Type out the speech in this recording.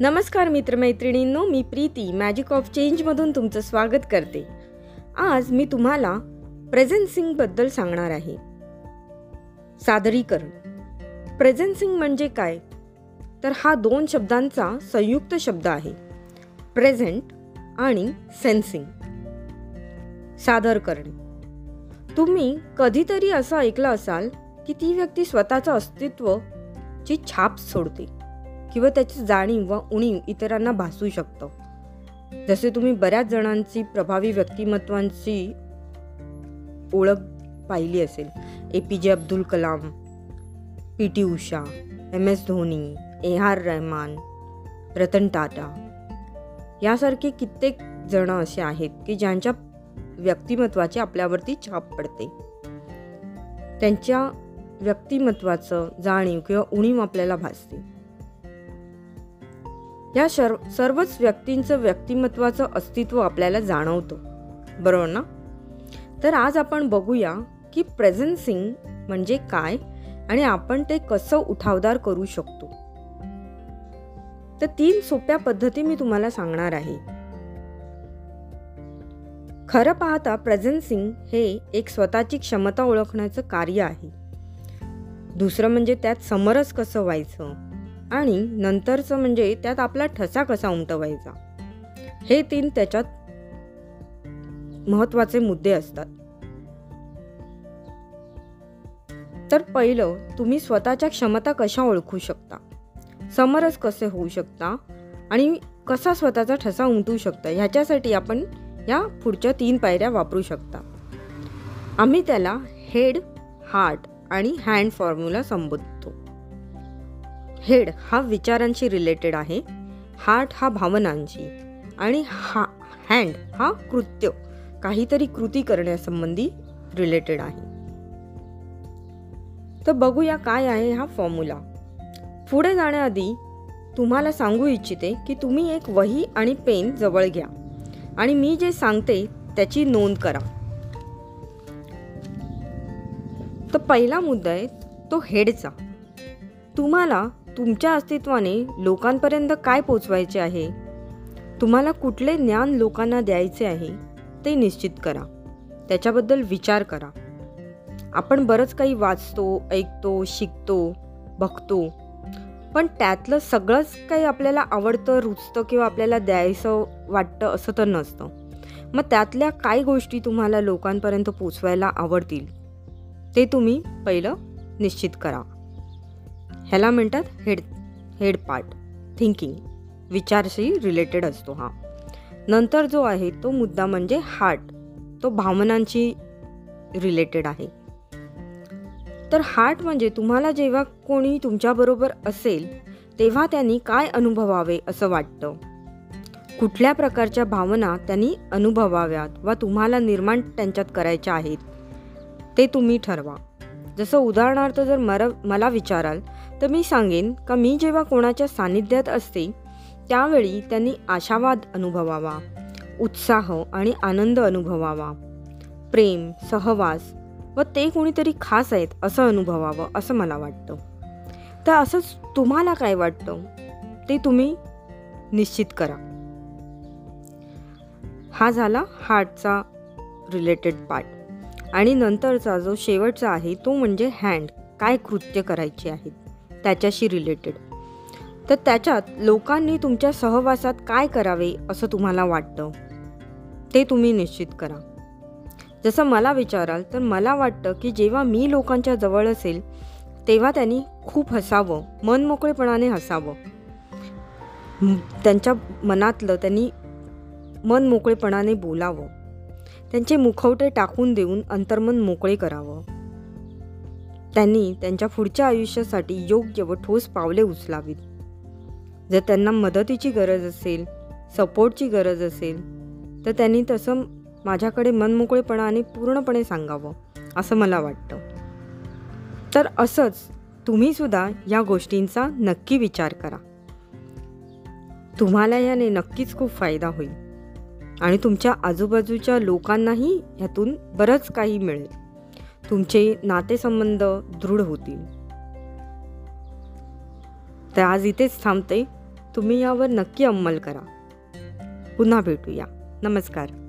नमस्कार मित्रमैत्रिणींनो मी प्रीती मॅजिक ऑफ चेंजमधून तुमचं स्वागत करते. आज मी तुम्हाला प्रेझेन्सिंगबद्दल सांगणार आहे. सादरीकरण. प्रेझेन्सिंग म्हणजे काय? तर हा दोन शब्दांचा संयुक्त शब्द आहे. प्रेझेंट आणि सेन्सिंग सादर करणे तुम्ही कधीतरी असं ऐकलं असाल की ती व्यक्ती स्वतःचं अस्तित्व ची छाप सोडते. किंवा त्याची जाणीव व उणीव इतरांना भासू शकतं. जसे तुम्ही बऱ्याच जणांची प्रभावी व्यक्तिमत्वांची ओळख पाहिली असेल. A P J Abdul Kalam P T Usha M S Dhoni A R Rahman Ratan Tata. यासारखे कित्येक जण असे आहेत की ज्यांच्या व्यक्तिमत्वाची आपल्यावरती छाप पडते. त्यांच्या व्यक्तिमत्वाचं जाणीव किंवा उणीव आपल्याला भासते. या शर सर्वच व्यक्तींचं व्यक्तिमत्वाचं अस्तित्व आपल्याला जाणवतं. बरोबर ना? तर आज आपण बघूया की प्रेझेन्सिंग म्हणजे काय आणि आपण ते कसं उठावदार करू शकतो. तर तीन सोप्या पद्धती मी तुम्हाला सांगणार आहे. खरं पाहता प्रेझेन्सिंग हे एक स्वतःची क्षमता ओळखण्याचं कार्य आहे. दुसरं म्हणजे त्यात समरस कसं व्हायचं? आणि नंतरचं म्हणजे त्यात आपला ठसा कसा उमटवायचा? हे तीन त्याच्यात महत्त्वाचे मुद्दे असतात. तर पहिलं तुम्ही स्वतःच्या क्षमता कशा ओळखू शकता? समरस कसे होऊ शकता? आणि कसा स्वतःचा ठसा उमटू शकता? ह्याच्यासाठी आपण या पुढच्या तीन पायऱ्या वापरू शकता. आम्ही त्याला हेड हार्ट आणि हँड फॉर्म्युला संबोधतो. हेड हा विचारांशी रिलेटेड आहे. हार्ट हा भावनांशी. आणि हा हँड हा कृत्य. काहीतरी कृती करण्यासंबंधी रिलेटेड आहे. तर बघूया काय आहे हा फॉर्म्युला पुढे जाण्याआधी तुम्हाला सांगू इच्छिते की तुम्ही एक वही आणि पेन जवळ घ्या. आणि मी जे सांगते त्याची नोंद करा. तर पहिला मुद्दा आहे तो हेडचा तुम्हाला तुमच्या अस्तित्वाने लोकांपर्यंत काय पोचवायचे आहे? तुम्हाला कुठले ज्ञान लोकांना द्यायचे आहे ते निश्चित करा. त्याच्याबद्दल विचार करा. आपण बरंच काही वाचतो ऐकतो शिकतो बघतो. पण त्यातलं सगळंच काही आपल्याला आवडतं रुचतं किंवा आपल्याला द्यायचं वाटतं असं तर नसतं. मग त्यातल्या काय गोष्टी तुम्हाला लोकांपर्यंत पोचवायला आवडतील. ते तुम्ही पहिलं निश्चित करा. ह्याला म्हणतात हेड हेड पार्ट थिंकिंग विचारशी रिलेटेड असतो हा. नंतर जो आहे तो मुद्दा म्हणजे हार्ट तो भावनांशी रिलेटेड आहे. तर हार्ट म्हणजे तुम्हाला जेव्हा कोणी तुमच्याबरोबर असेल तेव्हा त्यांनी काय अनुभवावे असं वाटतं? कुठल्या प्रकारच्या भावना त्यांनी अनुभवाव्यात वा तुम्हाला निर्माण त्यांच्यात करायच्या आहेत ते तुम्ही ठरवा. जसं उदाहरणार्थ जर मर मला विचाराल तर मी सांगेन का मी जेव्हा कोणाच्या सानिध्यात असते त्यावेळी त्यांनी आशावाद अनुभवावा उत्साह आणि आनंद अनुभवावा प्रेम सहवास व ते कोणीतरी खास आहेत असं अनुभवावं असं मला वाटतं. तर असंच तुम्हाला काय वाटतं? ते तुम्ही निश्चित करा. हा झाला हार्टचा रिलेटेड पार्ट आणि नंतरचा जो शेवटचा आहे तो म्हणजे हँड काय कृत्य करायची आहेत? त्याच्याशी रिलेटेड तर त्याच्यात लोकांनी तुमच्या सहवासात काय करावे असं तुम्हाला वाटतं? ते तुम्ही निश्चित करा. जसं मला विचाराल तर मला वाटतं की जेव्हा मी लोकांच्या जवळ असेल तेव्हा त्यांनी खूप हसावं मन मोकळेपणाने हसावं. त्यांच्या मनातलं त्यांनी मन मोकळेपणाने बोलावं. त्यांचे मुखवटे टाकून देऊन अंतर्मन मोकळे करावं. त्यांनी त्यांच्या पुढच्या आयुष्यासाठी योग्य व ठोस पावले उचलावीत. जर त्यांना मदतीची गरज असेल सपोर्टची गरज असेल तर त्यांनी तसं माझ्याकडे मनमोकळेपणाने पूर्णपणे सांगावं असं मला वाटतं. तर असंच तुम्हीसुद्धा या गोष्टींचा नक्की विचार करा. तुम्हाला याने नक्कीच खूप फायदा होईल आणि तुमच्या आजूबाजूच्या लोकांनाही ह्यातून बरंच काही मिळेल. तुमचे नातेसंबंध दृढ होतील. तर आज इथेच थांबते. तुम्ही यावर नक्की अंमल करा. पुन्हा भेटूया. नमस्कार.